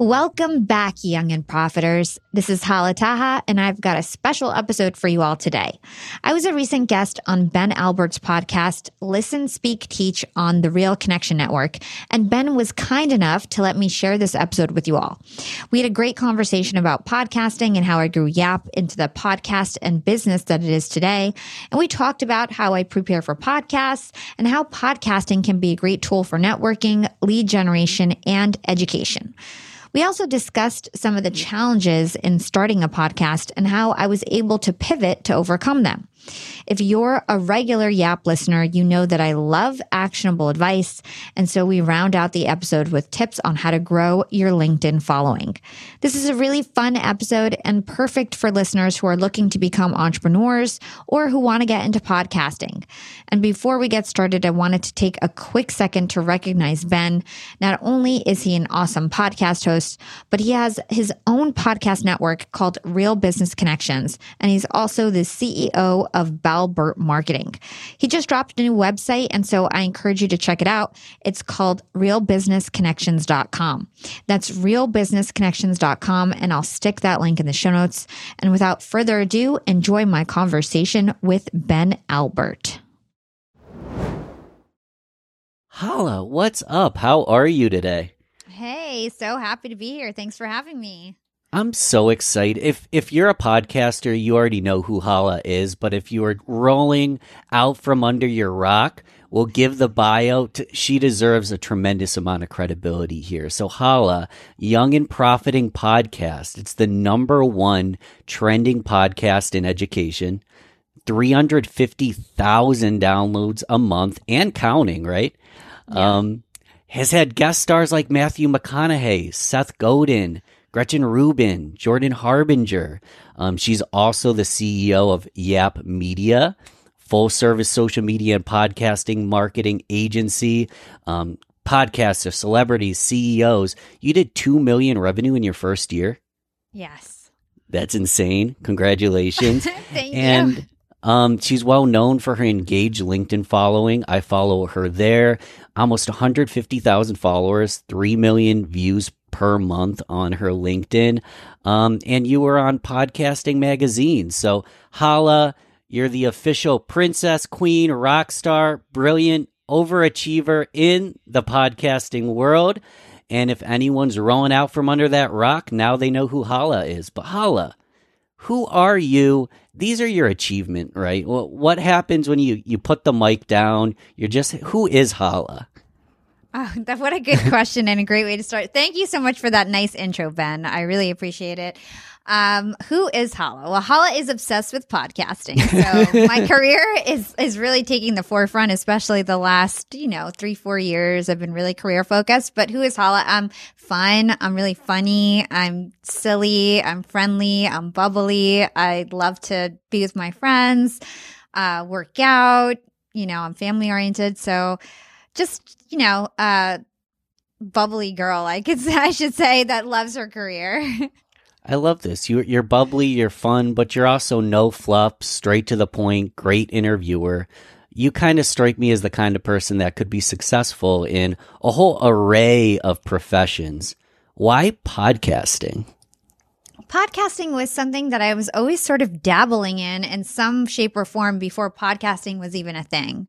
Welcome back, young and profiters. This is Hala Taha, and I've got a special episode for you all today. I was a recent guest on Ben Albert's podcast, Listen, Speak, Teach on the Real Connection Network, and Ben was kind enough to let me share this episode with you all. We had a great conversation about podcasting and how I grew Yap into the podcast and business that it is today. And we talked about how I prepare for podcasts and how podcasting can be a great tool for networking, lead generation, and education. We also discussed some of the challenges in starting a podcast and how I was able to pivot to overcome them. If you're a regular Yap listener, you know that I love actionable advice. And so we round out the episode with tips on how to grow your LinkedIn following. This is a really fun episode and perfect for listeners who are looking to become entrepreneurs or who want to get into podcasting. And before we get started, I wanted to take a quick second to recognize Ben. Not only is he an awesome podcast host, but he has his own podcast network called Real Business Connections. And he's also the CEO of Balbert Marketing. He just dropped a new website, and so I encourage you to check it out. It's called realbusinessconnections.com. That's realbusinessconnections.com, and I'll stick that link in the show notes. And without further ado, enjoy my conversation with Ben Albert. Hala, what's up? How are you today? Hey, so happy to be here. Thanks for having me. I'm so excited. If if you're a podcaster, you already know who Hala is, but if you are rolling out from under your rock, we'll give the bio. To, she deserves a tremendous amount of credibility here. So Hala, Young and Profiting Podcast. It's the number one trending podcast in education. 350,000 downloads a month and counting, right? Yeah. Um, has had guest stars like Matthew McConaughey, Seth Godin, Gretchen Rubin, Jordan Harbinger. Um, she's also the CEO of Yap Media, full service social media and podcasting marketing agency. Um, podcasters, celebrities, CEOs. You did 2 million revenue in your first year. Yes. That's insane. Congratulations. Thank and, you. Um, she's well known for her engaged LinkedIn following. I follow her there. Almost 150,000 followers, 3 million views per month on her LinkedIn. Um, and you were on Podcasting Magazine. So, Hala, you're the official princess, queen, rock star, brilliant overachiever in the podcasting world. And if anyone's rolling out from under that rock, now they know who Hala is. But Hala, who are you? These are your achievement, right? Well, what happens when you you put the mic down? You're just who is Hala? Oh, that, what a good question and a great way to start. Thank you so much for that nice intro, Ben. I really appreciate it. Um, who is Hala? Well, Hala is obsessed with podcasting. So my career is is really taking the forefront, especially the last, you know, three, four years. I've been really career focused. But who is Hala? I'm fun. I'm really funny. I'm silly. I'm friendly. I'm bubbly. I love to be with my friends, uh, work out. You know, I'm family oriented. So just, you know, bubbly girl, I could I should say that loves her career. I love this. You, you're bubbly, you're fun, but you're also no fluff, straight to the point, great interviewer. You kind of strike me as the kind of person that could be successful in a whole array of professions. Why podcasting? Podcasting was something that I was always sort of dabbling in in some shape or form before podcasting was even a thing.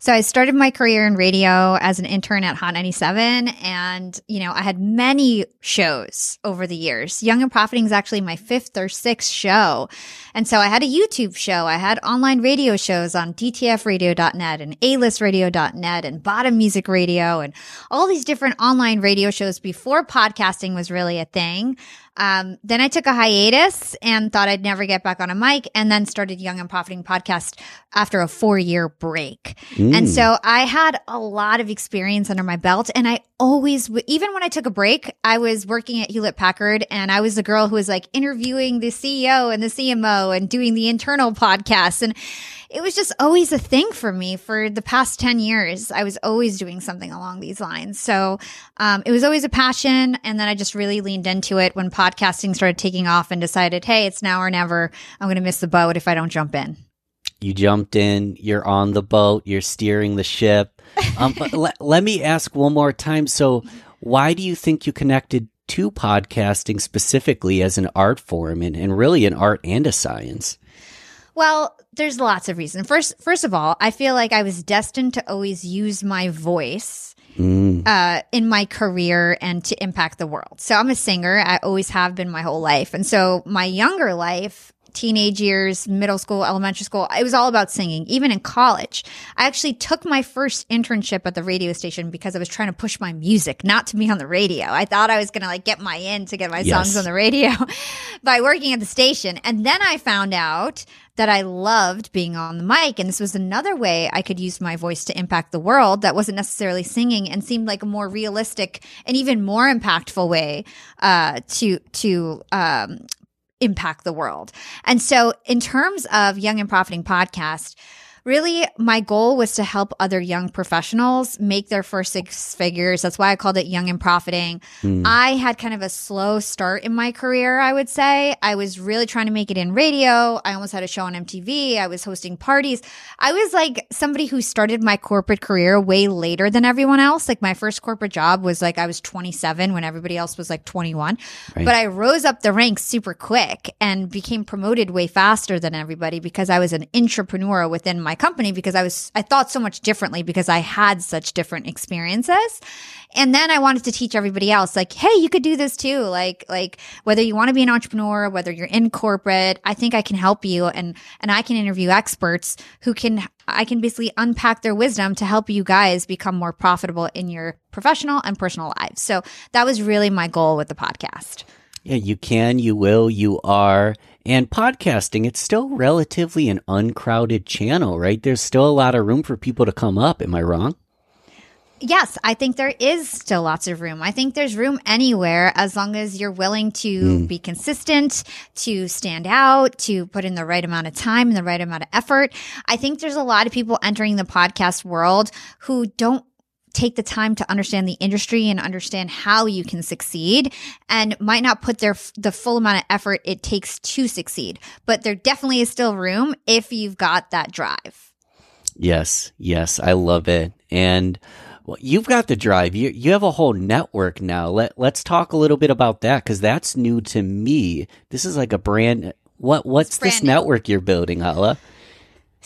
So I started my career in radio as an intern at Hot 97 and, you know, I had many shows over the years. Young and Profiting is actually my fifth or sixth show. And so I had a YouTube show. I had online radio shows on DTFradio.net and A-listradio.net and Bottom Music Radio and all these different online radio shows before podcasting was really a thing. Um, then I took a hiatus and thought I'd never get back on a mic and then started Young and Profiting podcast after a four year break. Mm. And so I had a lot of experience under my belt and I always, even when I took a break, I was working at Hewlett Packard and I was the girl who was like interviewing the CEO and the CMO and doing the internal podcasts. And it was just always a thing for me for the past 10 years. I was always doing something along these lines. So um, it was always a passion. And then I just really leaned into it when podcasting started taking off and decided, hey, it's now or never. I'm going to miss the boat if I don't jump in. You jumped in, you're on the boat, you're steering the ship. Um, but let, let me ask one more time. So, why do you think you connected to podcasting specifically as an art form and, and really an art and a science? Well, there's lots of reasons. First, first of all, I feel like I was destined to always use my voice mm. uh, in my career and to impact the world. So I'm a singer. I always have been my whole life, and so my younger life, teenage years, middle school, elementary school, it was all about singing. Even in college, I actually took my first internship at the radio station because I was trying to push my music, not to be on the radio. I thought I was going to like get my in to get my yes. songs on the radio by working at the station. And then I found out that I loved being on the mic. And this was another way I could use my voice to impact the world that wasn't necessarily singing and seemed like a more realistic and even more impactful way uh, to to um, impact the world. And so, in terms of Young and Profiting podcast, really my goal was to help other young professionals make their first six figures. That's why I called it Young and Profiting. Mm. I had kind of a slow start in my career, I would say. I was really trying to make it in radio. I almost had a show on MTV. I was hosting parties. I was like somebody who started my corporate career way later than everyone else. Like my first corporate job was like I was 27 when everybody else was like 21. Right. But I rose up the ranks super quick and became promoted way faster than everybody because I was an entrepreneur within my company because I was, I thought so much differently because I had such different experiences. And then I wanted to teach everybody else, like, hey, you could do this too. Like, like whether you want to be an entrepreneur, whether you're in corporate, I think I can help you and, and I can interview experts who can, I can basically unpack their wisdom to help you guys become more profitable in your professional and personal lives. So that was really my goal with the podcast. Yeah, you can, you will, you are. And podcasting, it's still relatively an uncrowded channel, right? There's still a lot of room for people to come up. Am I wrong? Yes, I think there is still lots of room. I think there's room anywhere as long as you're willing to mm. be consistent, to stand out, to put in the right amount of time and the right amount of effort. I think there's a lot of people entering the podcast world who don't take the time to understand the industry and understand how you can succeed and might not put their the full amount of effort it takes to succeed but there definitely is still room if you've got that drive yes yes i love it and well, you've got the drive. You you have a whole network now. Let let's talk a little bit about that because that's new to me. This is like a brand. What what's this new. network you're building, Hala?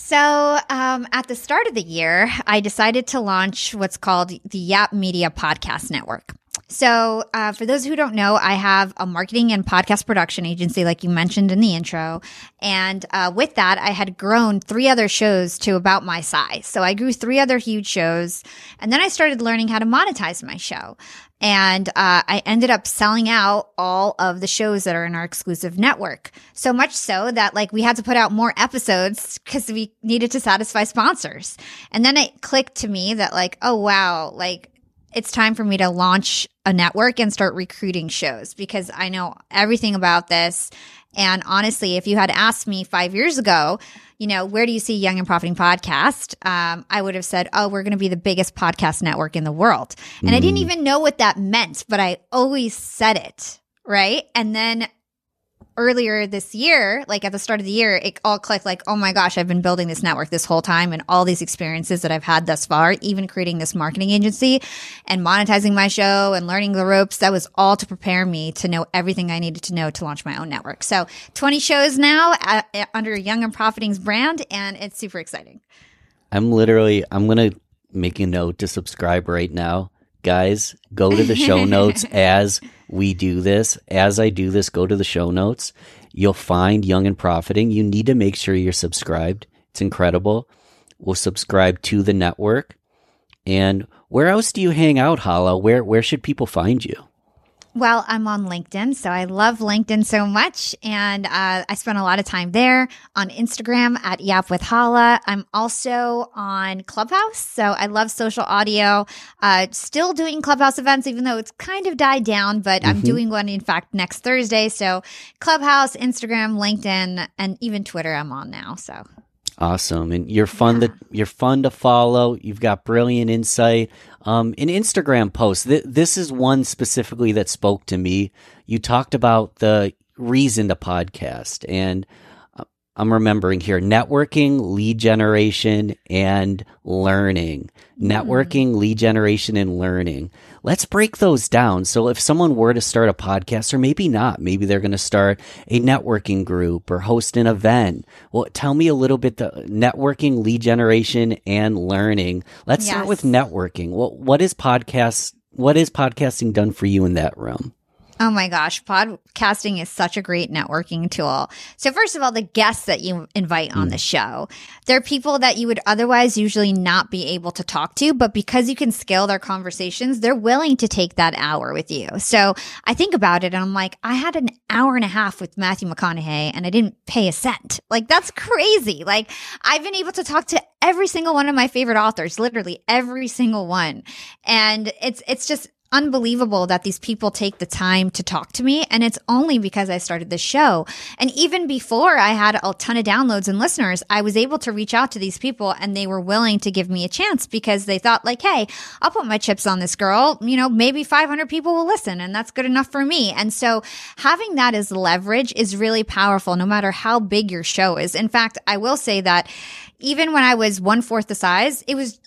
So, um, at the start of the year, I decided to launch what's called the Yap Media Podcast Network. So, uh, for those who don't know, I have a marketing and podcast production agency, like you mentioned in the intro. And uh, with that, I had grown three other shows to about my size. So, I grew three other huge shows. And then I started learning how to monetize my show. And uh, I ended up selling out all of the shows that are in our exclusive network. So much so that like we had to put out more episodes because we needed to satisfy sponsors. And then it clicked to me that like, oh wow, like it's time for me to launch a network and start recruiting shows because I know everything about this. And honestly, if you had asked me five years ago, you know, where do you see Young and Profiting Podcast? Um, I would have said, oh, we're going to be the biggest podcast network in the world. And mm. I didn't mm. even know what that meant, but I always said it. Right. And then earlier this year, like at the start of the year, it all clicked like, oh my gosh, I've been building this network this whole time and all these experiences that I've had thus far, even creating this marketing agency and monetizing my show and learning the ropes. That was all to prepare me to know everything I needed to know to launch my own network. So 20 shows now at, at, under Young and Profiting's brand, and it's super exciting. I'm literally, I'm going to make a note to subscribe right now. Guys, go to the show notes as we do this. As I do this, go to the show notes. You'll find Young and Profiting. You need to make sure you're subscribed. It's incredible. We'll subscribe to the network. And where else do you hang out, Hala? Where where should people find you? Well, I'm on LinkedIn, so I love LinkedIn so much, and uh, I spend a lot of time there on Instagram at Yap with Hala. I'm also on Clubhouse, so I love social audio. Uh, still doing Clubhouse events, even though it's kind of died down, but mm-hmm. I'm doing one in fact next Thursday. So Clubhouse, Instagram, LinkedIn, and even Twitter, I'm on now. So Awesome, and you're fun yeah. to you're fun to follow. You've got brilliant insight. Um, an Instagram post. Th- this is one specifically that spoke to me. You talked about the reason to podcast, and I'm remembering here networking, lead generation, and learning. Mm. Networking, lead generation, and learning let's break those down. So if someone were to start a podcast, or maybe not, maybe they're going to start a networking group or host an event. Well, tell me a little bit the networking, lead generation, and learning. Let's yes. start with networking. Well, what is podcast? What is podcasting done for you in that realm? Oh my gosh, podcasting is such a great networking tool. So first of all, the guests that you invite on mm. the show, they're people that you would otherwise usually not be able to talk to, but because you can scale their conversations, they're willing to take that hour with you. So I think about it and I'm like, I had an hour and a half with Matthew McConaughey and I didn't pay a cent. Like that's crazy. Like I've been able to talk to every single one of my favorite authors, literally every single one. And it's, it's just, unbelievable that these people take the time to talk to me. And it's only because I started the show. And even before I had a ton of downloads and listeners, I was able to reach out to these people and they were willing to give me a chance because they thought like, Hey, I'll put my chips on this girl. You know, maybe 500 people will listen and that's good enough for me. And so having that as leverage is really powerful no matter how big your show is. In fact, I will say that even when I was one fourth the size, it was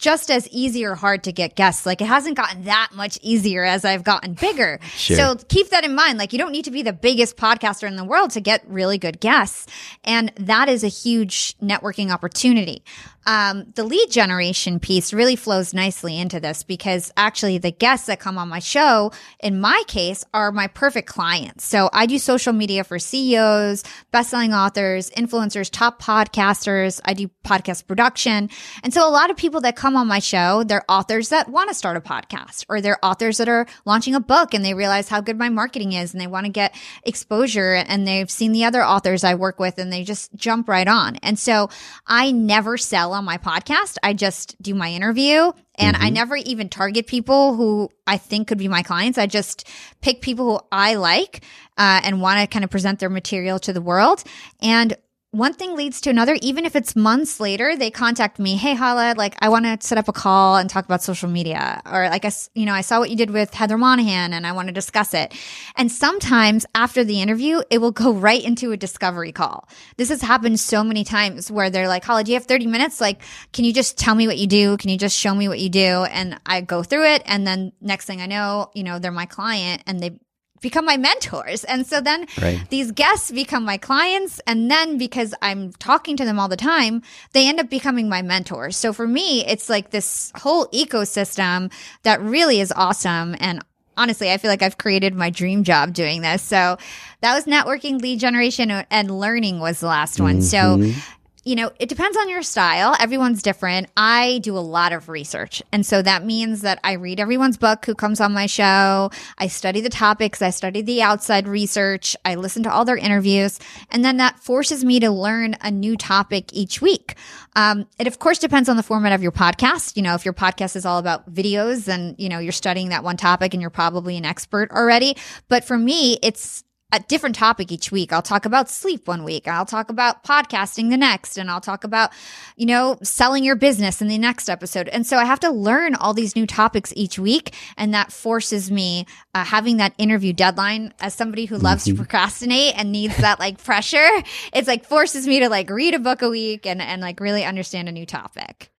just as easy or hard to get guests. Like it hasn't gotten that much easier as I've gotten bigger. Sure. So keep that in mind. Like you don't need to be the biggest podcaster in the world to get really good guests. And that is a huge networking opportunity um, the lead generation piece really flows nicely into this because actually the guests that come on my show, in my case, are my perfect clients. So I do social media for CEOs, bestselling authors, influencers, top podcasters. I do podcast production. And so a lot of people that come on my show, they're authors that want to start a podcast or they're authors that are launching a book and they realize how good my marketing is and they want to get exposure and they've seen the other authors I work with and they just jump right on. And so I never sell sell on my podcast. I just do my interview and mm-hmm. I never even target people who I think could be my clients. I just pick people who I like uh, and want to kind of present their material to the world. And one thing leads to another. Even if it's months later, they contact me. Hey, Hala, like I want to set up a call and talk about social media, or like I, you know, I saw what you did with Heather Monahan, and I want to discuss it. And sometimes after the interview, it will go right into a discovery call. This has happened so many times where they're like, Hala, do you have thirty minutes? Like, can you just tell me what you do? Can you just show me what you do? And I go through it, and then next thing I know, you know, they're my client, and they become my mentors. And so then right. these guests become my clients. And then because I'm talking to them all the time, they end up becoming my mentors. So for me, it's like this whole ecosystem that really is awesome. And honestly, I feel like I've created my dream job doing this. So that was networking, lead generation, and learning was the last one. Mm-hmm. So you know, it depends on your style. Everyone's different. I do a lot of research. And so that means that I read everyone's book who comes on my show. I study the topics. I study the outside research. I listen to all their interviews. And then that forces me to learn a new topic each week. Um, it of course depends on the format of your podcast. You know, if your podcast is all about videos, then, you know, you're studying that one topic and you're probably an expert already. But for me, it's a different topic each week. I'll talk about sleep one week, I'll talk about podcasting the next, and I'll talk about, you know, selling your business in the next episode. And so I have to learn all these new topics each week. And that forces me uh, having that interview deadline as somebody who loves mm-hmm. to procrastinate and needs that like pressure. It's like forces me to like read a book a week and, and like really understand a new topic.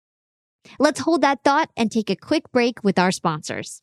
Let's hold that thought and take a quick break with our sponsors.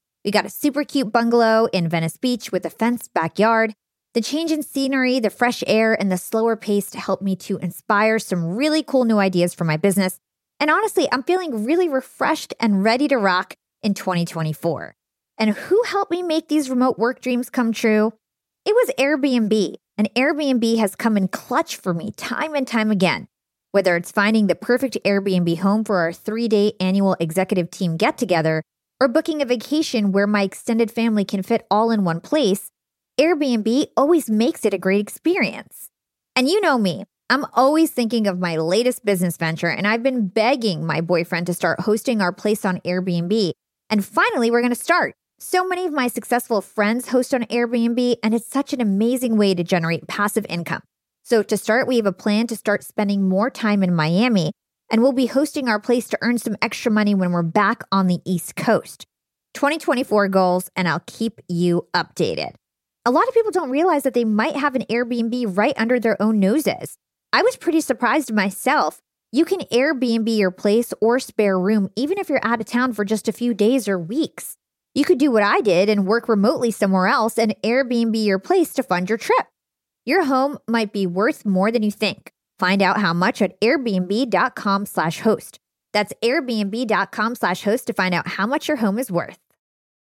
we got a super cute bungalow in Venice Beach with a fenced backyard. The change in scenery, the fresh air, and the slower pace helped me to inspire some really cool new ideas for my business. And honestly, I'm feeling really refreshed and ready to rock in 2024. And who helped me make these remote work dreams come true? It was Airbnb. And Airbnb has come in clutch for me time and time again. Whether it's finding the perfect Airbnb home for our three day annual executive team get together or booking a vacation where my extended family can fit all in one place, Airbnb always makes it a great experience. And you know me, I'm always thinking of my latest business venture, and I've been begging my boyfriend to start hosting our place on Airbnb. And finally, we're going to start. So many of my successful friends host on Airbnb, and it's such an amazing way to generate passive income. So, to start, we have a plan to start spending more time in Miami and we'll be hosting our place to earn some extra money when we're back on the East Coast. 2024 goals, and I'll keep you updated. A lot of people don't realize that they might have an Airbnb right under their own noses. I was pretty surprised myself. You can Airbnb your place or spare room even if you're out of town for just a few days or weeks. You could do what I did and work remotely somewhere else and Airbnb your place to fund your trip. Your home might be worth more than you think. Find out how much at airbnb.com slash host. That's airbnb.com slash host to find out how much your home is worth.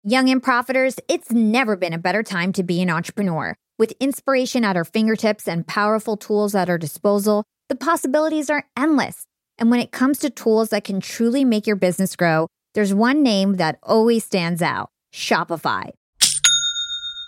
Young and profiters, it's never been a better time to be an entrepreneur. With inspiration at our fingertips and powerful tools at our disposal, the possibilities are endless. And when it comes to tools that can truly make your business grow, there's one name that always stands out Shopify.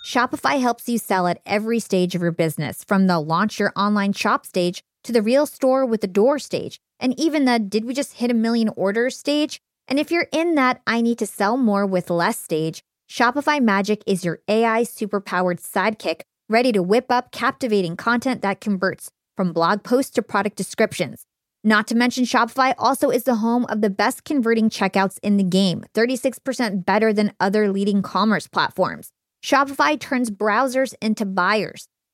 Shopify helps you sell at every stage of your business, from the launch your online shop stage to the real store with the door stage, and even the did we just hit a million orders stage? And if you're in that I need to sell more with less stage, Shopify Magic is your AI superpowered sidekick ready to whip up captivating content that converts from blog posts to product descriptions. Not to mention, Shopify also is the home of the best converting checkouts in the game, 36% better than other leading commerce platforms. Shopify turns browsers into buyers.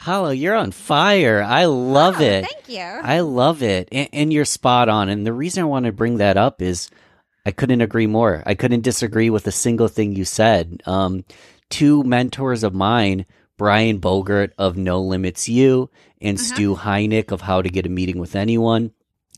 Hala, you're on fire. I love oh, it. Thank you. I love it. And, and, you're spot on. And the reason I want to bring that up is I couldn't agree more. I couldn't disagree with a single thing you said. Um, two mentors of mine, Brian Bogert of No Limits You and uh-huh. Stu Heinecke of How to Get a Meeting with Anyone,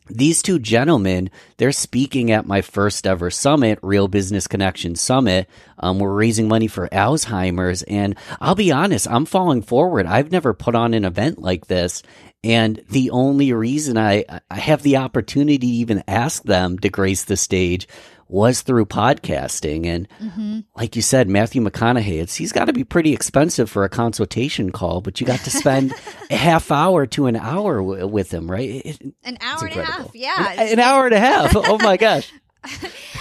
these two gentlemen, they're speaking at my first ever summit, Real Business Connection Summit. Um, we're raising money for Alzheimer's. And I'll be honest, I'm falling forward. I've never put on an event like this. And the only reason I, I have the opportunity to even ask them to grace the stage was through podcasting. And mm-hmm. like you said, Matthew McConaughey, it's, he's got to be pretty expensive for a consultation call, but you got to spend a half hour to an hour w- with him, right? It, an hour and a half. Yeah. An, an hour and a half. Oh my gosh.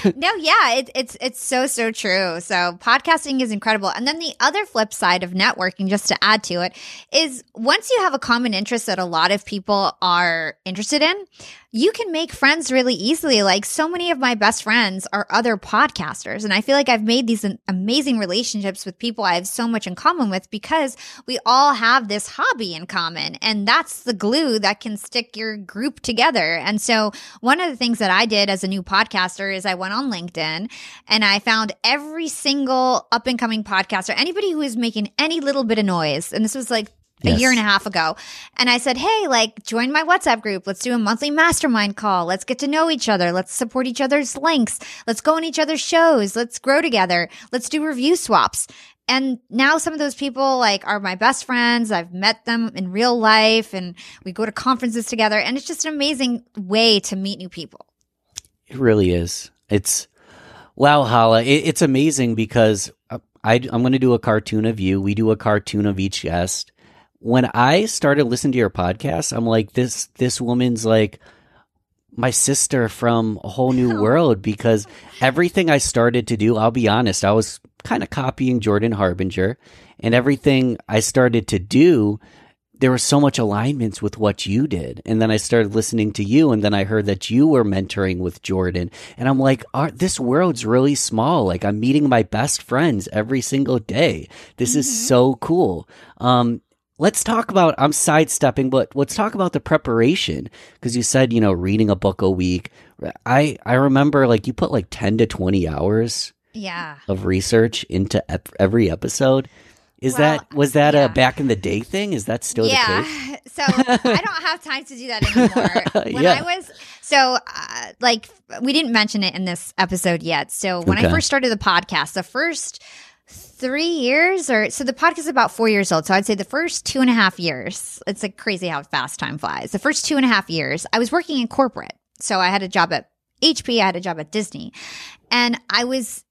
no, yeah, it, it's it's so so true. So podcasting is incredible, and then the other flip side of networking, just to add to it, is once you have a common interest that a lot of people are interested in, you can make friends really easily. Like so many of my best friends are other podcasters. And I feel like I've made these amazing relationships with people I have so much in common with because we all have this hobby in common. And that's the glue that can stick your group together. And so one of the things that I did as a new podcaster is I went on LinkedIn and I found every single up and coming podcaster, anybody who is making any little bit of noise. And this was like a year and a half ago. And I said, Hey, like, join my WhatsApp group. Let's do a monthly mastermind call. Let's get to know each other. Let's support each other's links. Let's go on each other's shows. Let's grow together. Let's do review swaps. And now some of those people like are my best friends. I've met them in real life and we go to conferences together. And it's just an amazing way to meet new people. It really is. It's wow, Hala. It, it's amazing because uh, I, I'm going to do a cartoon of you. We do a cartoon of each guest when I started listening to your podcast, I'm like, this this woman's like my sister from a whole new world because everything I started to do, I'll be honest, I was kind of copying Jordan Harbinger, and everything I started to do, there was so much alignments with what you did. And then I started listening to you, and then I heard that you were mentoring with Jordan. And I'm like, this world's really small. Like, I'm meeting my best friends every single day. This mm-hmm. is so cool. Um, let's talk about i'm sidestepping but let's talk about the preparation because you said you know reading a book a week i i remember like you put like 10 to 20 hours yeah of research into ep- every episode is well, that was that yeah. a back in the day thing is that still yeah. the case Yeah. so i don't have time to do that anymore when yeah. i was so uh, like we didn't mention it in this episode yet so when okay. i first started the podcast the first three years or so the podcast is about four years old. So i'd say the first two and a half years it's like crazy how fast time flies. The first two and a half years i was working in corporate. So i had a job at hp i had a job at disney. And i was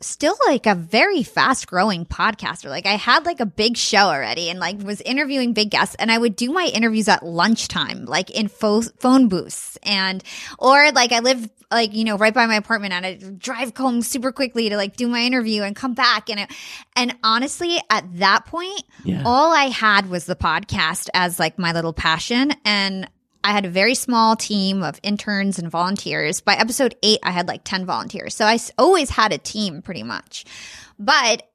still like a very fast growing podcaster. Like I had like a big show already and like was interviewing big guests and I would do my interviews at lunchtime, like in fo- phone booths and, or like I live like, you know, right by my apartment and I'd drive home super quickly to like do my interview and come back. And, it, and honestly, at that point, yeah. all I had was the podcast as like my little passion. And I had a very small team of interns and volunteers. By episode eight, I had like 10 volunteers. So I always had a team pretty much. But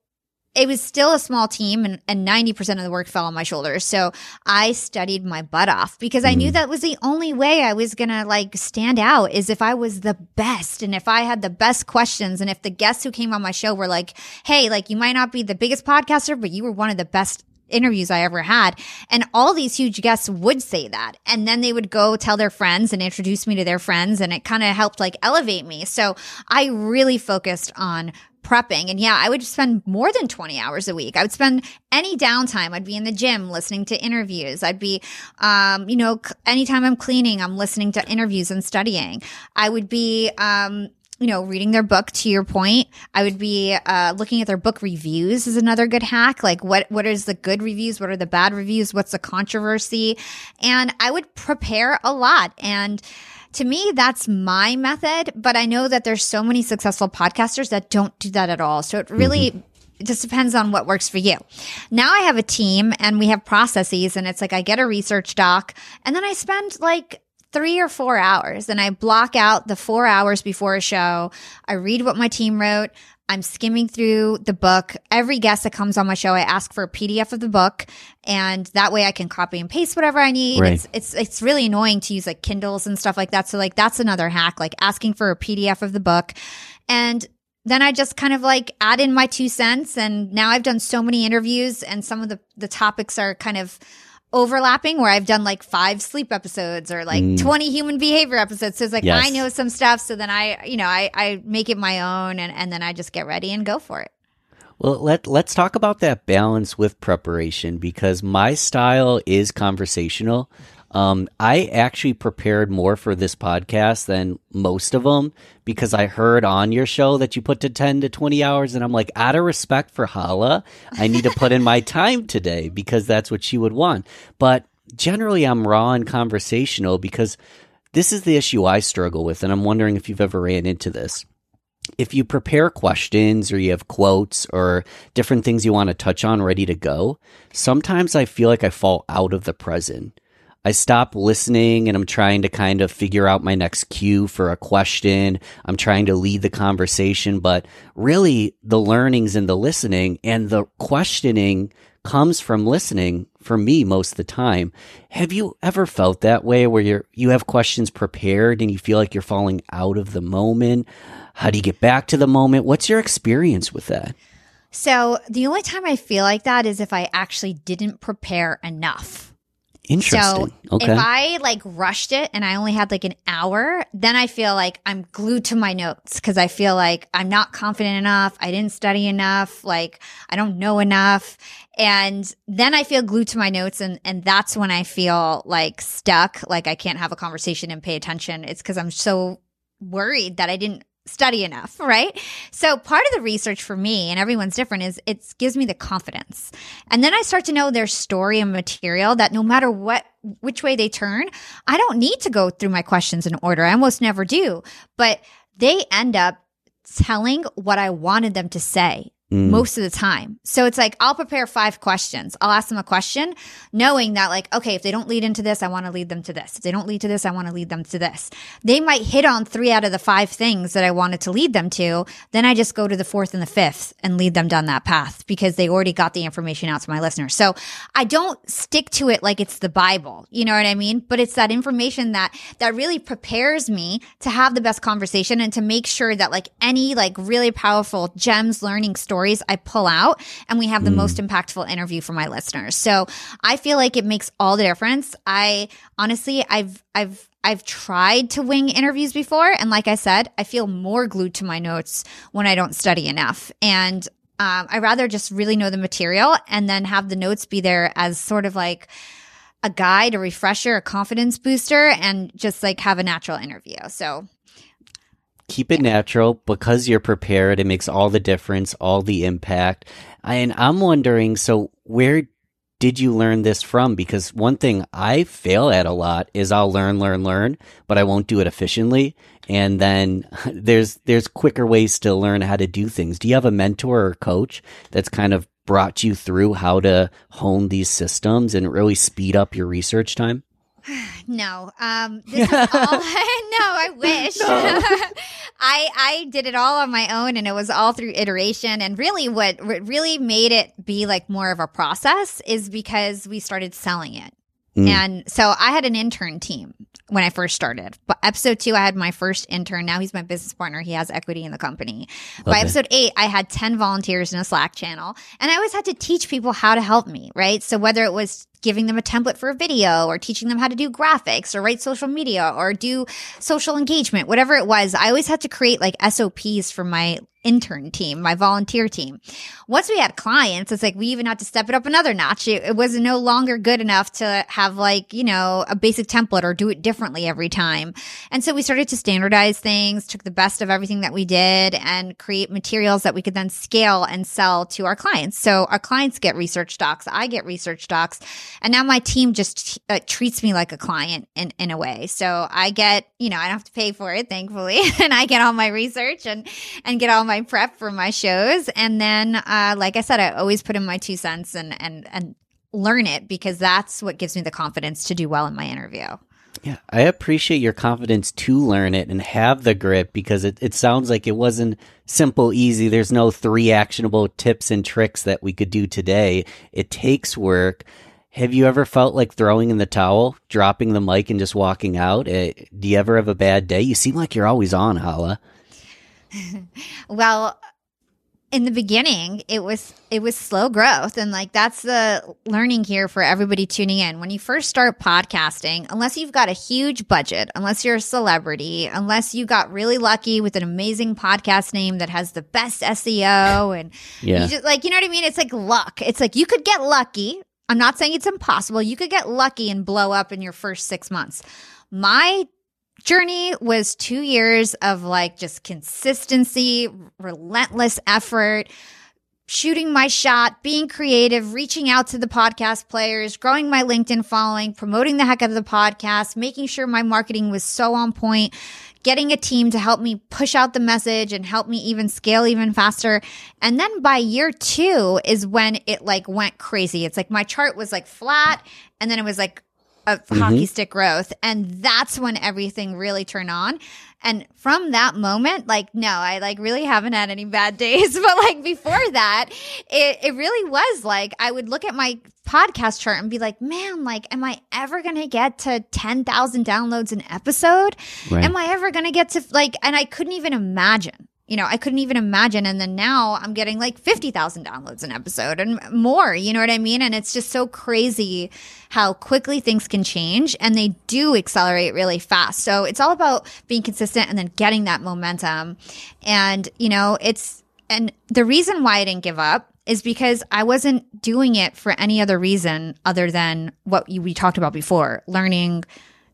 it was still a small team and, and 90% of the work fell on my shoulders. So I studied my butt off because I knew mm. that was the only way I was going to like stand out is if I was the best and if I had the best questions and if the guests who came on my show were like, Hey, like you might not be the biggest podcaster, but you were one of the best interviews I ever had. And all these huge guests would say that. And then they would go tell their friends and introduce me to their friends. And it kind of helped like elevate me. So I really focused on prepping. And yeah, I would spend more than 20 hours a week. I would spend any downtime. I'd be in the gym listening to interviews. I'd be, um, you know, anytime I'm cleaning, I'm listening to interviews and studying. I would be, um, you know, reading their book to your point. I would be uh, looking at their book reviews is another good hack. Like what what is the good reviews? What are the bad reviews? What's the controversy? And I would prepare a lot. And to me, that's my method. But I know that there's so many successful podcasters that don't do that at all. So it really mm-hmm it just depends on what works for you. Now I have a team and we have processes and it's like I get a research doc and then I spend like three or four hours and I block out the four hours before a show. I read what my team wrote. I'm skimming through the book. Every guest that comes on my show, I ask for a PDF of the book, and that way I can copy and paste whatever I need. Right. It's, it's it's really annoying to use like Kindles and stuff like that. So like that's another hack, like asking for a PDF of the book, and then I just kind of like add in my two cents. And now I've done so many interviews, and some of the the topics are kind of overlapping where I've done like five sleep episodes or like mm. 20 human behavior episodes. So it's like yes. I know some stuff. So then I, you know, I, I make it my own and, and then I just get ready and go for it. Well, let let's talk about that balance with preparation because my style is conversational. Um, I actually prepared more for this podcast than most of them because I heard on your show that you put to 10 to 20 hours. And I'm like, out of respect for Hala, I need to put in my time today because that's what she would want. But generally, I'm raw and conversational because this is the issue I struggle with. And I'm wondering if you've ever ran into this if you prepare questions or you have quotes or different things you want to touch on ready to go, sometimes I feel like I fall out of the present. I stop listening and I'm trying to kind of figure out my next cue for a question. I'm trying to lead the conversation, but really the learnings and the listening and the questioning comes from listening for me most of the time. Have you ever felt that way where you're, you have questions prepared and you feel like you're falling out of the moment? How do you get back to the moment? What's your experience with that? So, the only time I feel like that is if I actually didn't prepare enough. Interesting. So okay. if I like rushed it and I only had like an hour, then I feel like I'm glued to my notes because I feel like I'm not confident enough. I didn't study enough. Like I don't know enough. And then I feel glued to my notes and, and that's when I feel like stuck. Like I can't have a conversation and pay attention. It's because I'm so worried that I didn't study enough, right? So part of the research for me and everyone's different is it gives me the confidence. And then I start to know their story and material that no matter what which way they turn, I don't need to go through my questions in order. I almost never do. But they end up telling what I wanted them to say mm. most of the time. So it's like I'll prepare five questions. I'll ask them a question, knowing that like, okay, if they don't lead into this, I want to lead them to this. If they don't lead to this, I want to lead them to this. They might hit on three out of the five things that I wanted to lead them to. Then I just go to the fourth and the fifth and lead them down that path because they already got the information out to my listeners. So I don't stick to it like it's the Bible. You know what I mean? But it's that information that that really prepares me to have the best conversation and to make sure that like any like really powerful gems learning story stories I pull out and we have the mm. most impactful interview for my listeners. So I feel like it makes all the difference. I honestly, I've, I've, I've tried to wing interviews before. And like I said, I feel more glued to my notes when I don't study enough. And um, I rather just really know the material and then have the notes be there as sort of like a guide, a refresher, a confidence booster, and just like have a natural interview. So keep it natural because you're prepared. It makes all the difference, all the impact. And I'm wondering, so where did you learn this from? Because one thing I fail at a lot is I'll learn, learn, learn, but I won't do it efficiently. And then there's there's quicker ways to learn how to do things. Do you have a mentor or coach that's kind of brought you through how to hone these systems and really speed up your research time? no. Um, this is all. no, I wish. No. I I did it all on my own, and it was all through iteration. And really, what, what really made it be like more of a process is because we started selling it. Mm. And so I had an intern team when I first started. But episode two, I had my first intern. Now he's my business partner. He has equity in the company. Okay. By episode eight, I had 10 volunteers in a Slack channel. And I always had to teach people how to help me, right? So whether it was giving them a template for a video or teaching them how to do graphics or write social media or do social engagement, whatever it was, I always had to create like SOPs for my intern team, my volunteer team. Once we had clients, it's like we even had to step it up another notch. It, it, was no longer good enough to have like, you know, a basic template or do it differently every time. And so we started to standardize things, took the best of everything that we did and create materials that we could then scale and sell to our clients. So our clients get research docs. I get research docs. And now my team just uh, treats me like a client in, in a way. So I get, you know, I don't have to pay for it, thankfully. and I get all my research and, and get all my my prep for my shows. And then, uh, like I said, I always put in my two cents and, and, and learn it because that's what gives me the confidence to do well in my interview. Yeah, I appreciate your confidence to learn it and have the grit because it, it sounds like it wasn't simple, easy. There's no three actionable tips and tricks that we could do today. It takes work. Have you ever felt like throwing in the towel, dropping the mic, and just walking out? Uh, do you ever have a bad day? You seem like you're always on, Hala. well, in the beginning it was it was slow growth and like that's the learning here for everybody tuning in. When you first start podcasting unless you've got a huge budget unless you're a celebrity unless you got really lucky with an amazing podcast name that has the best seo and Yeah. you just like you know what i mean? It's like luck. It's like you could get lucky. I'm not saying it's impossible. You could get lucky and blow up in your first six months. My journey was two years of like just consistency, relentless effort, shooting my shot, being creative, reaching out to the podcast players, growing my LinkedIn following, promoting the heck out of the podcast, making sure my marketing was so on point. Getting a team to help me push out the message and help me even scale even faster. And then by year two is when it like went crazy. It's like my chart was like flat and then it was like a mm-hmm. hockey stick growth. And that's when everything really turned on. And from that moment, like, no, I like really haven't had any bad days. But like before that, it, it really was like I would look at my podcast chart and be like, man, like, am I ever going to get to 10,000 downloads an episode? Right. Am I ever going to get to like, and I couldn't even imagine. You know, I couldn't even imagine. And then now I'm getting like 50,000 downloads an episode and more. You know what I mean? And it's just so crazy how quickly things can change and they do accelerate really fast. So it's all about being consistent and then getting that momentum. And, you know, it's, and the reason why I didn't give up is because I wasn't doing it for any other reason other than what we talked about before learning,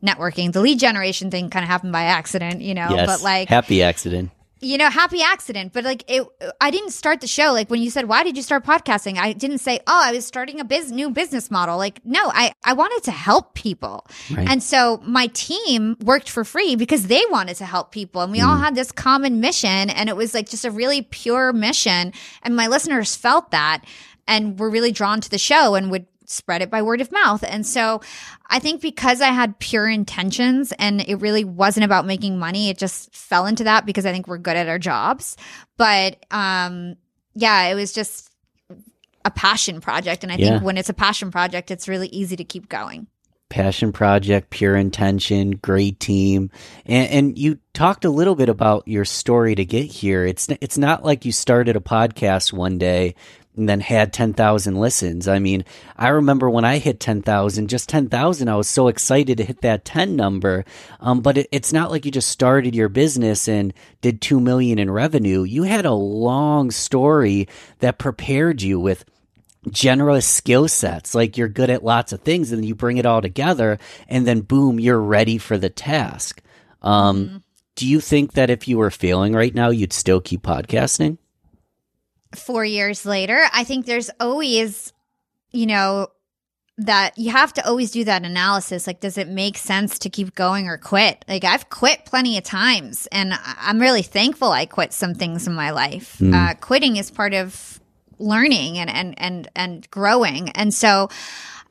networking. The lead generation thing kind of happened by accident, you know, yes. but like, happy accident. You know, happy accident. But like, it, I didn't start the show. Like when you said, "Why did you start podcasting?" I didn't say, "Oh, I was starting a biz- new business model." Like, no, I I wanted to help people, Right. and so my team worked for free because they wanted to help people, and we all mm. had this common mission, and it was like just a really pure mission, and my listeners felt that, and were really drawn to the show, and would spread it by word of mouth. And so I think because I had pure intentions and it really wasn't about making money, it just fell into that because I think we're good at our jobs. But um yeah, it was just a passion project and I Yeah. think when it's a passion project, it's really easy to keep going. passion project, pure intention, great team, and, and you talked a little bit about your story to get here. It's it's not like you started a podcast one day and then had ten thousand listens. I mean, I remember when I hit ten thousand, just ten thousand, I was so excited to hit that ten number. Um, but it, it's not like you just started your business and did two million in revenue. You had a long story that prepared you with generous skill sets like you're good at lots of things and you bring it all together and then boom you're ready for the task um, do you think that if you were failing right now you'd still keep podcasting Four years later, I think there's always, you know, that you have to always do that analysis. Like, does it make sense to keep going or quit? Like, I've quit plenty of times, and I'm really thankful I quit some things in my life. Uh, quitting is part of learning and and and and growing, and so.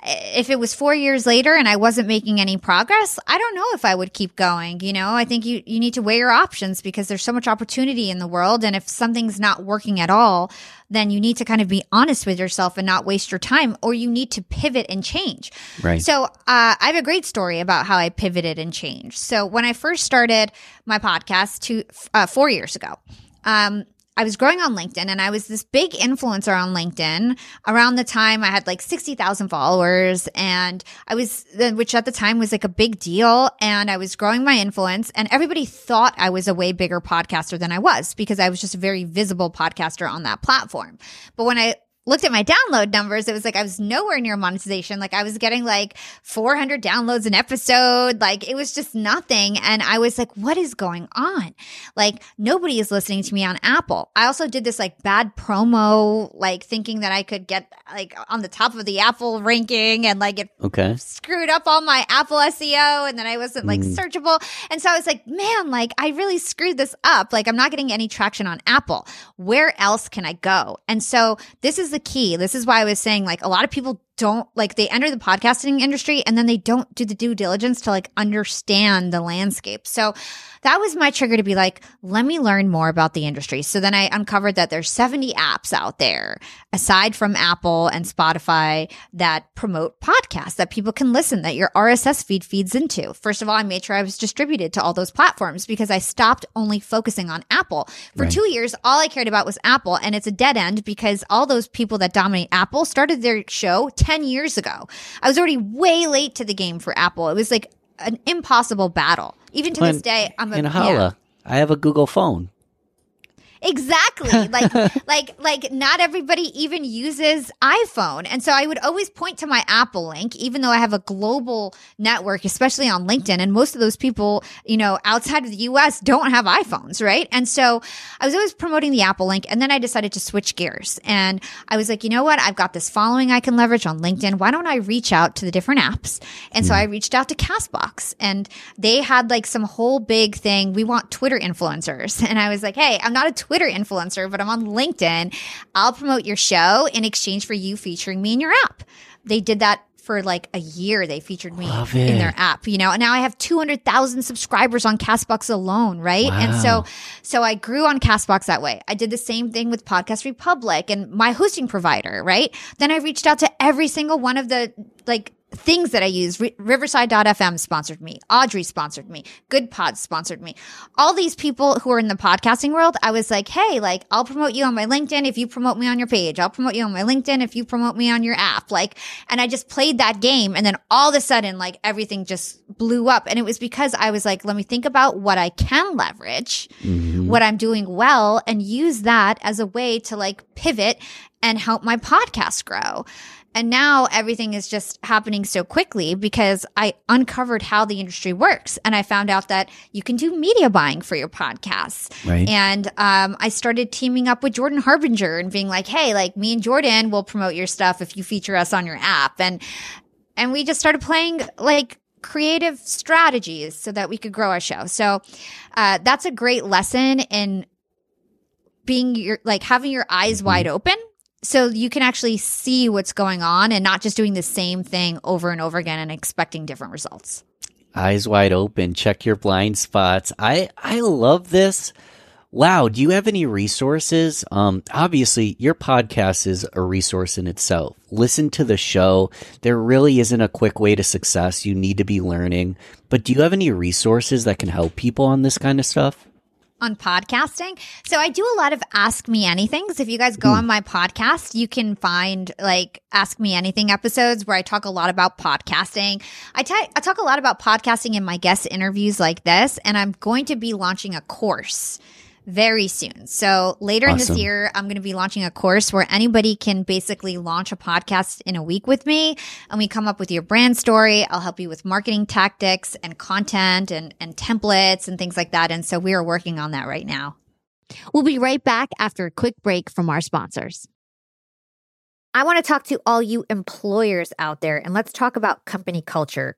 If it was four years later and I wasn't making any progress, I don't know if I would keep going. You know, I think you, you need to weigh your options because there's so much opportunity in the world. And if something's not working at all, then you need to kind of be honest with yourself and not waste your time, or you need to pivot and change. Right. So, uh, I have a great story about how I pivoted and changed. So, when I first started my podcast two, uh, four years ago, um, I was growing on LinkedIn and I was this big influencer on LinkedIn. Around the time I had like 60,000 followers and I was, which at the time was like a big deal. And I was growing my influence and everybody thought I was a way bigger podcaster than I was because I was just a very visible podcaster on that platform. But when I looked at my download numbers, it was like I was nowhere near monetization. Like I was getting like 400 downloads an episode. Like it was just nothing. And I was like, what is going on? Like nobody is listening to me on Apple. I also did this like bad promo, like thinking that I could get like on the top of the Apple ranking and like it okay screwed up all my Apple SEO and then I wasn't like mm. searchable. And so I was like, man, like I really screwed this up. Like I'm not getting any traction on Apple. Where else can I go? And so this is the key. This is why I was saying like a lot of people don't like they enter the podcasting industry and then they don't do the due diligence to like understand the landscape. So that was my trigger to be like, let me learn more about the industry. So then I uncovered that there's 70 apps out there aside from Apple and Spotify that promote podcasts that people can listen that your RSS feed feeds into. First of all, I made sure I was distributed to all those platforms because I stopped only focusing on Apple. For Right. two years, all I cared about was Apple and it's a dead end because all those people that dominate Apple started their show 10 years ago. I was already way late to the game for Apple. It was like an impossible battle. Even to this day, I'm a And yeah. I have a Google phone. Exactly. Like like like not everybody even uses iPhone. And so I would always point to my Apple link even though I have a global network especially on LinkedIn and most of those people, you know, outside of the US don't have iPhones, right? And so I was always promoting the Apple link and then I decided to switch gears. And I was like, "You know what? I've got this following I can leverage on LinkedIn. Why don't I reach out to the different apps?" And so hmm. I reached out to Castbox and they had like some whole big thing. We want Twitter influencers. And I was like, hey, I'm not a Twitter influencer, but I'm on LinkedIn. I'll promote your show in exchange for you featuring me in your app. They did that for like a year. They featured me in their app, you know, and now I have 200,000 subscribers on Castbox alone, right? And so, so I grew on Castbox that way. I did the same thing with Podcast Republic and my hosting provider, right? Then I reached out to every single one of the like things that I use. Ri- Riverside.fm sponsored me. Audrey sponsored me. Goodpods sponsored me. All these people who are in the podcasting world, I was like, hey, like, I'll promote you on my LinkedIn if you promote me on your page. I'll promote you on my LinkedIn if you promote me on your app. Like, and I just played that game. And then all of a sudden, like, everything just blew up. And it was because I was like, let me think about what I can leverage Mhm. what I'm doing well and use that as a way to like pivot and help my podcast grow. And now everything is just happening so quickly because I uncovered how the industry works. And I found out that you can do media buying for your podcasts. Right. And um, I started teaming up with Jordan Harbinger and being like, hey, like me and Jordan will promote your stuff if you feature us on your app. And and we just started playing like creative strategies so that we could grow our show. So uh, that's a great lesson in being your like having your eyes wide open so you can actually see what's going on and not just doing the same thing over and over again and expecting different results. Eyes wide open. Check your blind spots. I I love this. Wow. Do you have any resources? Um, obviously, your podcast is a resource in itself. Listen to the show. There really isn't a quick way to success. You need to be learning. But do you have any resources that can help people on this kind of stuff? On podcasting. So I do a lot of ask me Anything. anythings. If you guys go hmm. on my podcast, you can find like ask me anything episodes where I talk a lot about podcasting. I ta- I talk a lot about podcasting in my guest interviews like this, and I'm going to be launching a course very soon. So later in this year, I'm going to be launching a course where anybody can basically launch a podcast in a week with me. And we come up with your brand story. I'll help you with marketing tactics and content and, and templates and things like that. And so we are working on that right now. We'll be right back after a quick break from our sponsors. I want to talk to all you employers out there and let's talk about company culture.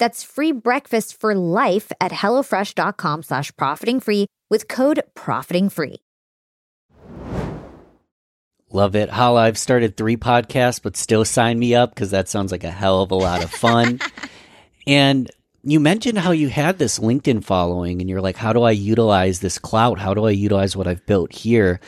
That's free breakfast for life at HelloFresh.com slash profiting free with code profiting free. Love it. Hala, I've started three podcasts, but still sign me up because that sounds like a hell of a lot of fun. and you mentioned how you had this LinkedIn following and you're like, how do I utilize this clout? How do I utilize what I've built here?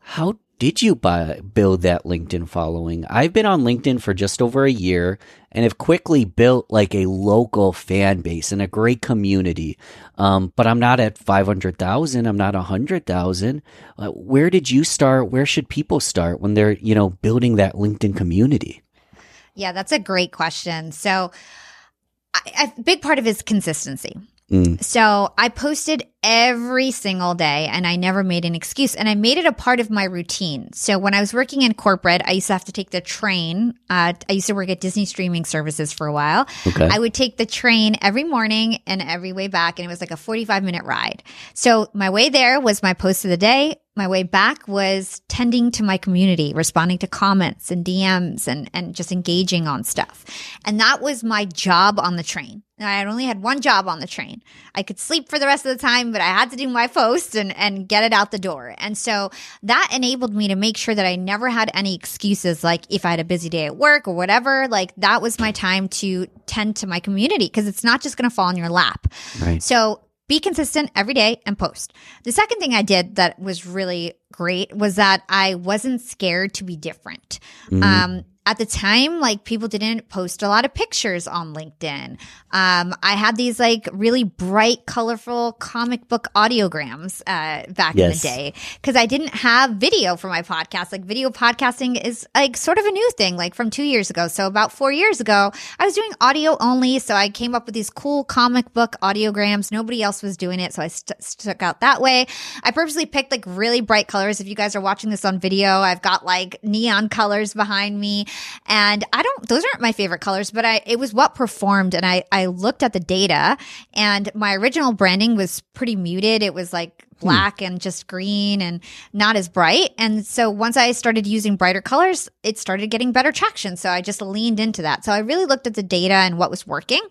How did you buy, build that LinkedIn following? I've been on LinkedIn for just over a year and have quickly built like a local fan base and a great community. Um, but I'm not at 500,000. I'm not 100,000. Uh, where did you start? Where should people start when they're, you know, building that LinkedIn community? Yeah, that's a great question. So, a big part of it is consistency. Mm. So I posted every single day and I never made an excuse and I made it a part of my routine. So when I was working in corporate, I used to have to take the train. Uh, I used to work at Disney streaming services for a while. Okay. I would take the train every morning and every way back and it was like a 45 minute ride. So my way there was my post of the day. My way back was tending to my community, responding to comments and DMs and, and just engaging on stuff. And that was my job on the train. I only had one job on the train. I could sleep for the rest of the time, but I had to do my post and, and get it out the door. And so that enabled me to make sure that I never had any excuses. Like if I had a busy day at work or whatever, like that was my time to tend to my community because it's not just going to fall in your lap. Right. So be consistent every day and post. The second thing I did that was really great was that I wasn't scared to be different. Mhm. Um, at the time, like people didn't post a lot of pictures on LinkedIn. Um, I had these like really bright, colorful comic book audiograms uh, back in the day because I didn't have video for my podcast. Like video podcasting is like sort of a new thing, like from two years ago. So about four years ago, I was doing audio only. So I came up with these cool comic book audiograms. Nobody else was doing it, so I st- stuck out that way. I purposely picked like really bright colors. If you guys are watching this on video, I've got like neon colors behind me. And I don't, those aren't my favorite colors, but I, it was what performed. And I, I looked at the data and my original branding was pretty muted. It was like hmm. black and just green and not as bright. And so once I started using brighter colors, it started getting better traction. So I just leaned into that. So I really looked at the data and what was working.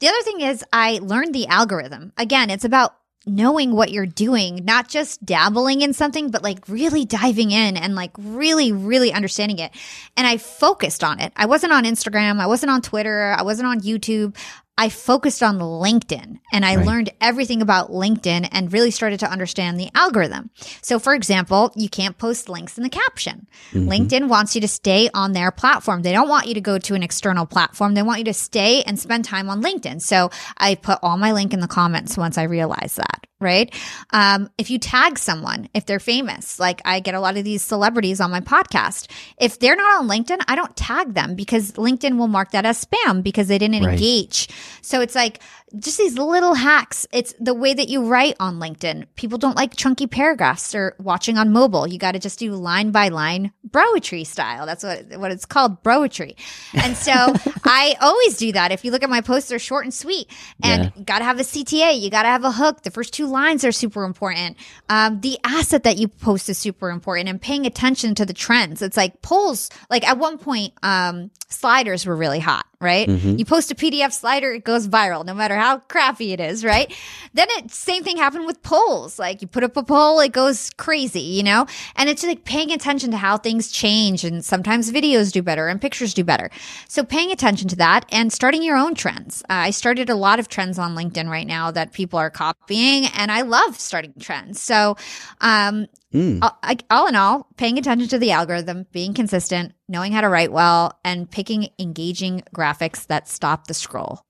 The other thing is I learned the algorithm. Again, it's about knowing what you're doing, not just dabbling in something, but like really diving in and like really, really understanding it. And I focused on it. I wasn't on Instagram. I wasn't on Twitter. I wasn't on YouTube. I focused on LinkedIn and I Right. learned everything about LinkedIn and really started to understand the algorithm. So, for example, you can't post links in the caption. Mhm. LinkedIn wants you to stay on their platform. They don't want you to go to an external platform. They want you to stay and spend time on LinkedIn. So I put all my link in the comments once I realized that, right? Um, if you tag someone, if they're famous, like I get a lot of these celebrities on my podcast, if they're not on LinkedIn, I don't tag them because LinkedIn will mark that as spam because they didn't Right. engage. So it's like just these little hacks. It's the way that you write on LinkedIn. People don't like chunky paragraphs or watching on mobile. You got to just do line by line broetry style. That's what what it's called, broetry. And so I always do that. If you look at my posts, they're short and sweet. And Yeah. got to have a CTA. You got to have a hook. The first two lines are super important. Um, the asset that you post is super important, and paying attention to the trends. It's like polls. Like at one point, um, sliders were really hot, right? Mhm. You post a PDF slider, it goes viral, no matter how crappy it is, right? then it same thing happened with polls. Like you put up a poll, it goes crazy, you know? And it's like paying attention to how things change and sometimes videos do better and pictures do better. So paying attention to that and starting your own trends. Uh, I started a lot of trends on LinkedIn right now that people are copying and I love starting trends. So, um, Mm. all, all in all, paying attention to the algorithm, being consistent, knowing how to write well, and picking engaging graphics that stop the scroll.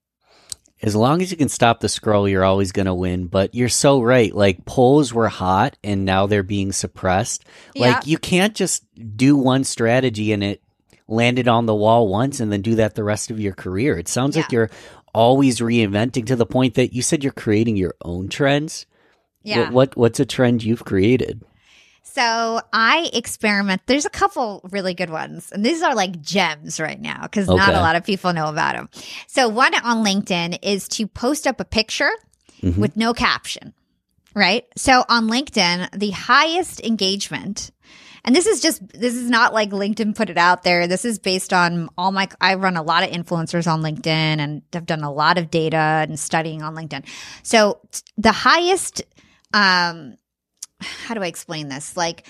As long as you can stop the scroll, you're always going to win. But you're so right. Like polls were hot and now they're being suppressed. Yeah. Like you can't just do one strategy and it landed on the wall once and then do that the rest of your career. It sounds like you're always reinventing to the point that you said you're creating your own trends. Yeah. What, what what's a trend you've created? So I experiment. There's a couple really good ones, and these are like gems right now because not a lot of people know about them. So one on LinkedIn is to post up a picture Mhm. with no caption, right? So on LinkedIn, the highest engagement. And this is just, this is not like LinkedIn put it out there. This is based on all my, I run a lot of influencers on LinkedIn and have done a lot of data and studying on LinkedIn. So the highest, um, how do I explain this? Like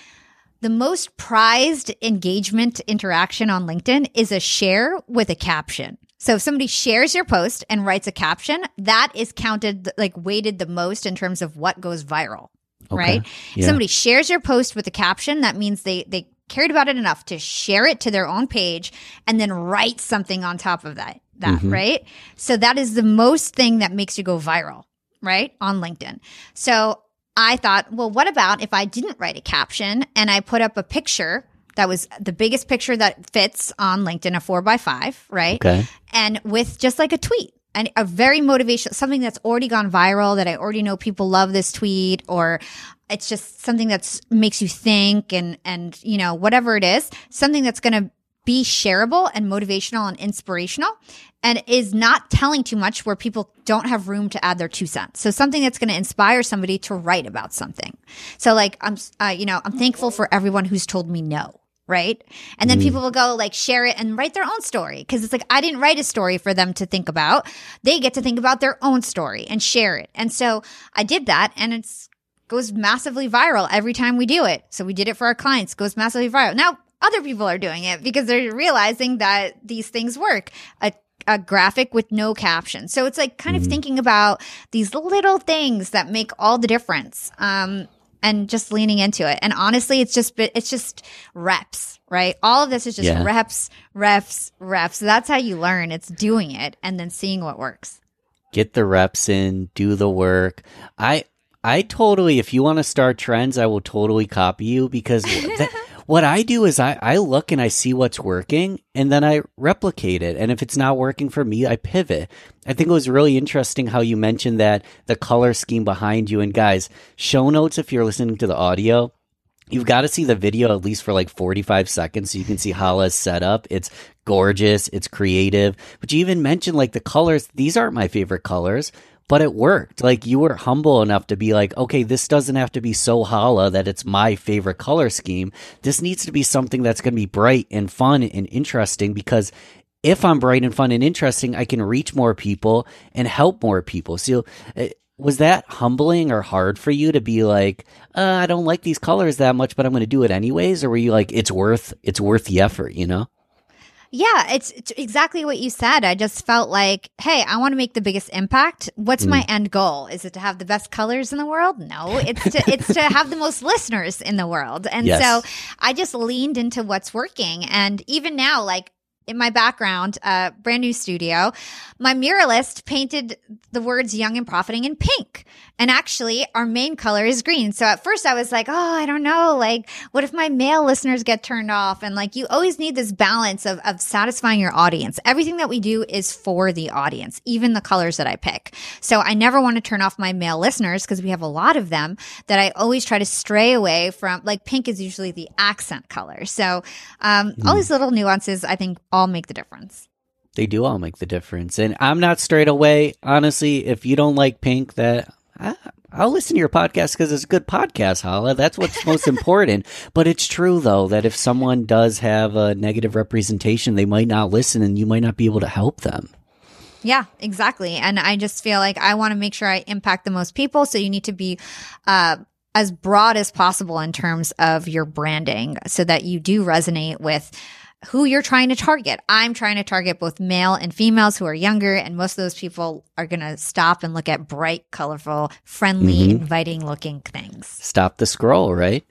the most prized engagement interaction on LinkedIn is a share with a caption. So if somebody shares your post and writes a caption, that is counted like weighted the most in terms of what goes viral, Okay. right? If Yeah. somebody shares your post with a caption, that means they they cared about it enough to share it to their own page and then write something on top of that. That, Mhm. right? So that is the most thing that makes you go viral, right? On LinkedIn. So I thought, well, what about if I didn't write a caption and I put up a picture that was the biggest picture that fits on LinkedIn, a four by five, right? Okay. and with just like a tweet and a very motivational something that's already gone viral that I already know people love this tweet or it's just something that's makes you think and and you know whatever it is something that's going to be shareable and motivational and inspirational and is not telling too much where people don't have room to add their two cents. So something that's going to inspire somebody to write about something. So like I'm uh, you know, I'm thankful for everyone who's told me no right? And then Mm. people will go like share it and write their own story because it's like I didn't write a story for them to think about. They get to think about their own story and share it. And so I did that and it's goes massively viral every time we do it. So we did it for our clients, goes massively viral. Now other people are doing it because they're realizing that these things work. A a graphic with no caption. So it's like kind of Mhm. thinking about these little things that make all the difference. Um and just leaning into it. And honestly, it's just it's just reps, right? All of this is just Yeah. reps, reps, reps. That's how you learn. It's doing it and then seeing what works. Get the reps in, do the work. I I totally if you want to start trends, I will totally copy you because that, what I do is I, I look and I see what's working and then I replicate it. And if it's not working for me, I pivot. I think it was really interesting how you mentioned that the color scheme behind you. And guys, show notes if you're listening to the audio. You've got to see the video at least for like 45 seconds so you can see Hala's setup. It's gorgeous, it's creative. But you even mentioned like the colors. These aren't my favorite colors, but it worked. Like you were humble enough to be like, okay, this doesn't have to be so Hala that it's my favorite color scheme. This needs to be something that's going to be bright and fun and interesting because if I'm bright and fun and interesting, I can reach more people and help more people. So, uh, was that humbling or hard for you to be like, uh, I don't like these colors that much, but I'm going to do it anyways? Or were you like, it's worth, it's worth the effort, you know? Yeah, it's, it's exactly what you said. I just felt like, hey, I want to make the biggest impact. What's my mm. end goal? Is it to have the best colors in the world? No, it's to it's to have the most listeners in the world. And Yes. so I just leaned into what's working. And even now, like in my background, uh, brand new studio, my muralist painted the words young and profiting in pink. And actually, our main color is green. So at first I was like, oh, I don't know. Like, what if my male listeners get turned off? And like, you always need this balance of, of satisfying your audience. Everything that we do is for the audience, even the colors that I pick. So I never want to turn off my male listeners because we have a lot of them that I always try to stray away from. Like, pink is usually the accent color. So, um, all these little nuances, I think all make the difference. They do all make the difference. And I'm not straight away. Honestly, if you don't like pink, that I, I'll listen to your podcast because it's a good podcast, Hala. That's what's most important. But it's true though that if someone does have a negative representation, they might not listen, and you might not be able to help them. Yeah, exactly. And I just feel like I want to make sure I impact the most people. So you need to be uh, as broad as possible in terms of your branding so that you do resonate with who you're trying to target. I'm trying to target both male and females who are younger, and most of those people are going to stop and look at bright, colorful, friendly, Mhm. inviting looking things. Stop the scroll, right?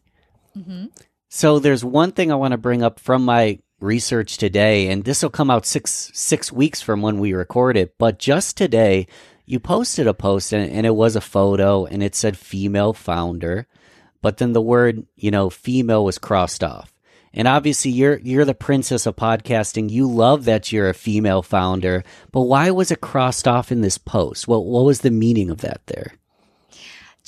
hmm So there's one thing I want to bring up from my research today, and this will come out six six weeks from when we record it. But just today, you posted a post, and, and it was a photo, and it said female founder, but then the word you know female was crossed off. And obviously, you're you're the princess of podcasting. You love that you're a female founder, but why was it crossed off in this post? What what was the meaning of that there?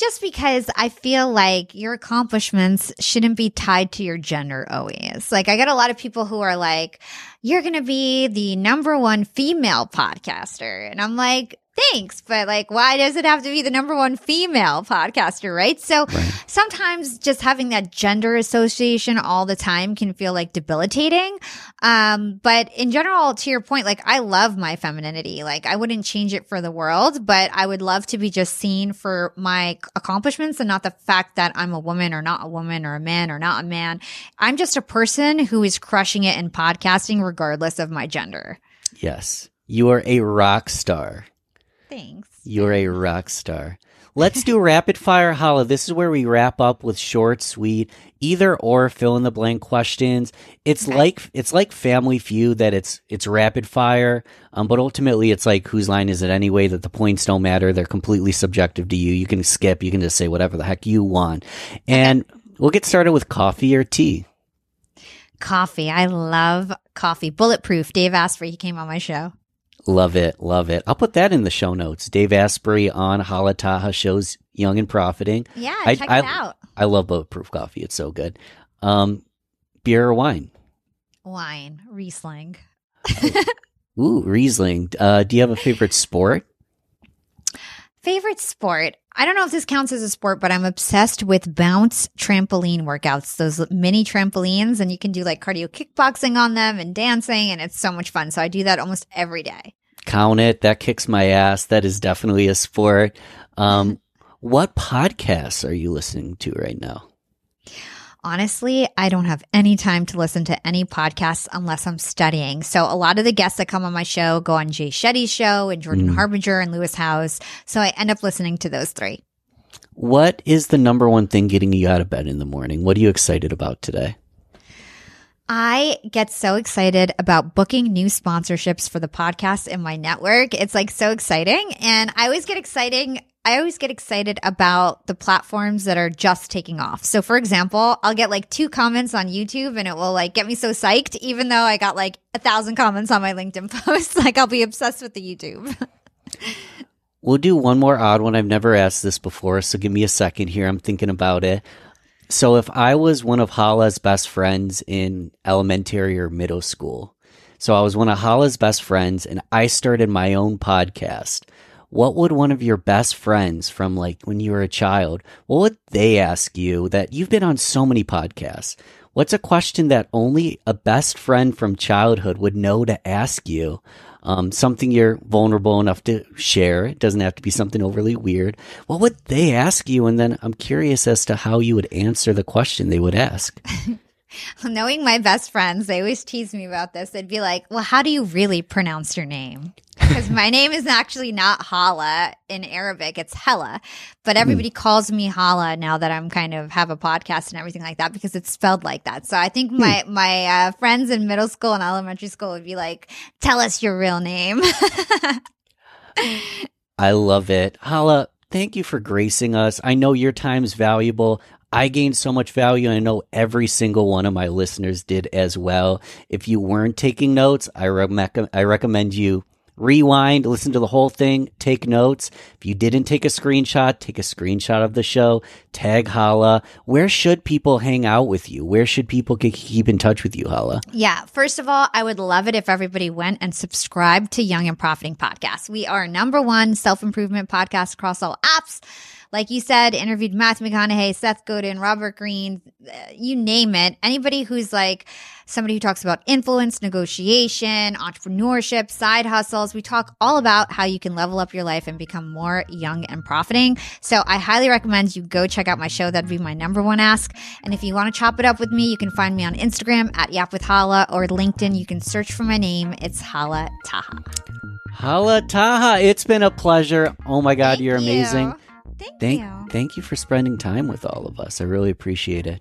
just because I feel like your accomplishments shouldn't be tied to your gender always. Like I get a lot of people who are like, you're going to be the number one female podcaster. And I'm like, thanks. But like, why does it have to be the number one female podcaster? Right. So Right. sometimes just having that gender association all the time can feel like debilitating. Um, but in general, to your point, like I love my femininity. Like I wouldn't change it for the world, but I would love to be just seen for my accomplishments and not the fact that I'm a woman or not a woman or a man or not a man. I'm just a person who is crushing it in podcasting regardless of my gender. Yes, you are a rock star. Thanks. You're a rock star. Let's do rapid fire Hala. This is where we wrap up with short, sweet, either or fill in the blank questions. It's Okay. like it's like Family Feud that it's it's rapid fire, um, but ultimately it's like whose line is it anyway? That the points don't matter. They're completely subjective to you. You can skip. You can just say whatever the heck you want. And we'll get started with coffee or tea. Coffee. I love coffee. Bulletproof. Dave Asprey, he came on my show. Love it, love it. I'll put that in the show notes. Dave Asprey on Hala Taha shows Young and Profiting. Yeah, I- check I- it out. I love bulletproof coffee. It's so good. Um, beer or wine? Wine. Riesling. Ooh, Riesling. Uh, do you have a favorite sport? Favorite sport? I don't know if this counts as a sport, but I'm obsessed with bounce trampoline workouts, those mini trampolines, and you can do like cardio kickboxing on them and dancing, and it's so much fun. So I do that almost every day. Count it. That kicks my ass. That is definitely a sport. Um, what podcasts are you listening to right now? Honestly, I don't have any time to listen to any podcasts unless I'm studying. So a lot of the guests that come on my show go on Jay Shetty's show and Jordan mm. Harbinger and Lewis Howes. So I end up listening to those three. What is the number one thing getting you out of bed in the morning? What are you excited about today? I get so excited about booking new sponsorships for the podcast in my network. It's like so exciting. And I always get exciting I always get excited about the platforms that are just taking off. So for example, I'll get like two comments on YouTube and it will like get me so psyched, even though I got like a thousand comments on my LinkedIn post. like I'll be obsessed with the YouTube. we'll do one more odd one. I've never asked this before, so give me a second here. I'm thinking about it. So if I was one of Hala's best friends in elementary or middle school, so I was one of Hala's best friends and I started my own podcast what would one of your best friends from like when you were a child, what would they ask you that you've been on so many podcasts? What's a question that only a best friend from childhood would know to ask you? Um, something you're vulnerable enough to share. It doesn't have to be something overly weird. What would they ask you? And then I'm curious as to how you would answer the question they would ask. Knowing my best friends, they always tease me about this. They'd be like, Well, how do you really pronounce your name? Because my name is actually not Hala in Arabic, it's Hella. But hmm. everybody mm. calls me Hala now that I'm kind of have a podcast and everything like that because it's spelled like that. So I think my, mm. my uh, friends in middle school and elementary school would be like, Tell us your real name. I love it. Hala, thank you for gracing us. I know your time is valuable. I gained so much value, and I know every single one of my listeners did as well. If you weren't taking notes, I, I recommend you rewind, listen to the whole thing, take notes. If you didn't take a screenshot, take a screenshot of the show, tag Hala. Where should people hang out with you? Where should people keep in touch with you, Hala? Yeah, first of all, I would love it if everybody went and subscribed to Young and Profiting Podcast. We are number one self improvement podcast across all apps like you said, interviewed Matthew McConaughey, Seth Godin, Robert Greene, uh, you name it. Anybody who's like somebody who talks about influence, negotiation, entrepreneurship, side hustles. We talk all about how you can level up your life and become more young and profiting. So I highly recommend you go check out my show. That'd be my number one ask. And if you want to chop it up with me, you can find me on Instagram at Yap with Hala or LinkedIn. You can search for my name. It's Hala Taha. Hala Taha, it's been a pleasure. Oh my God, Thank you're amazing. Thank, thank you. Thank you for spending time with all of us. I really appreciate it.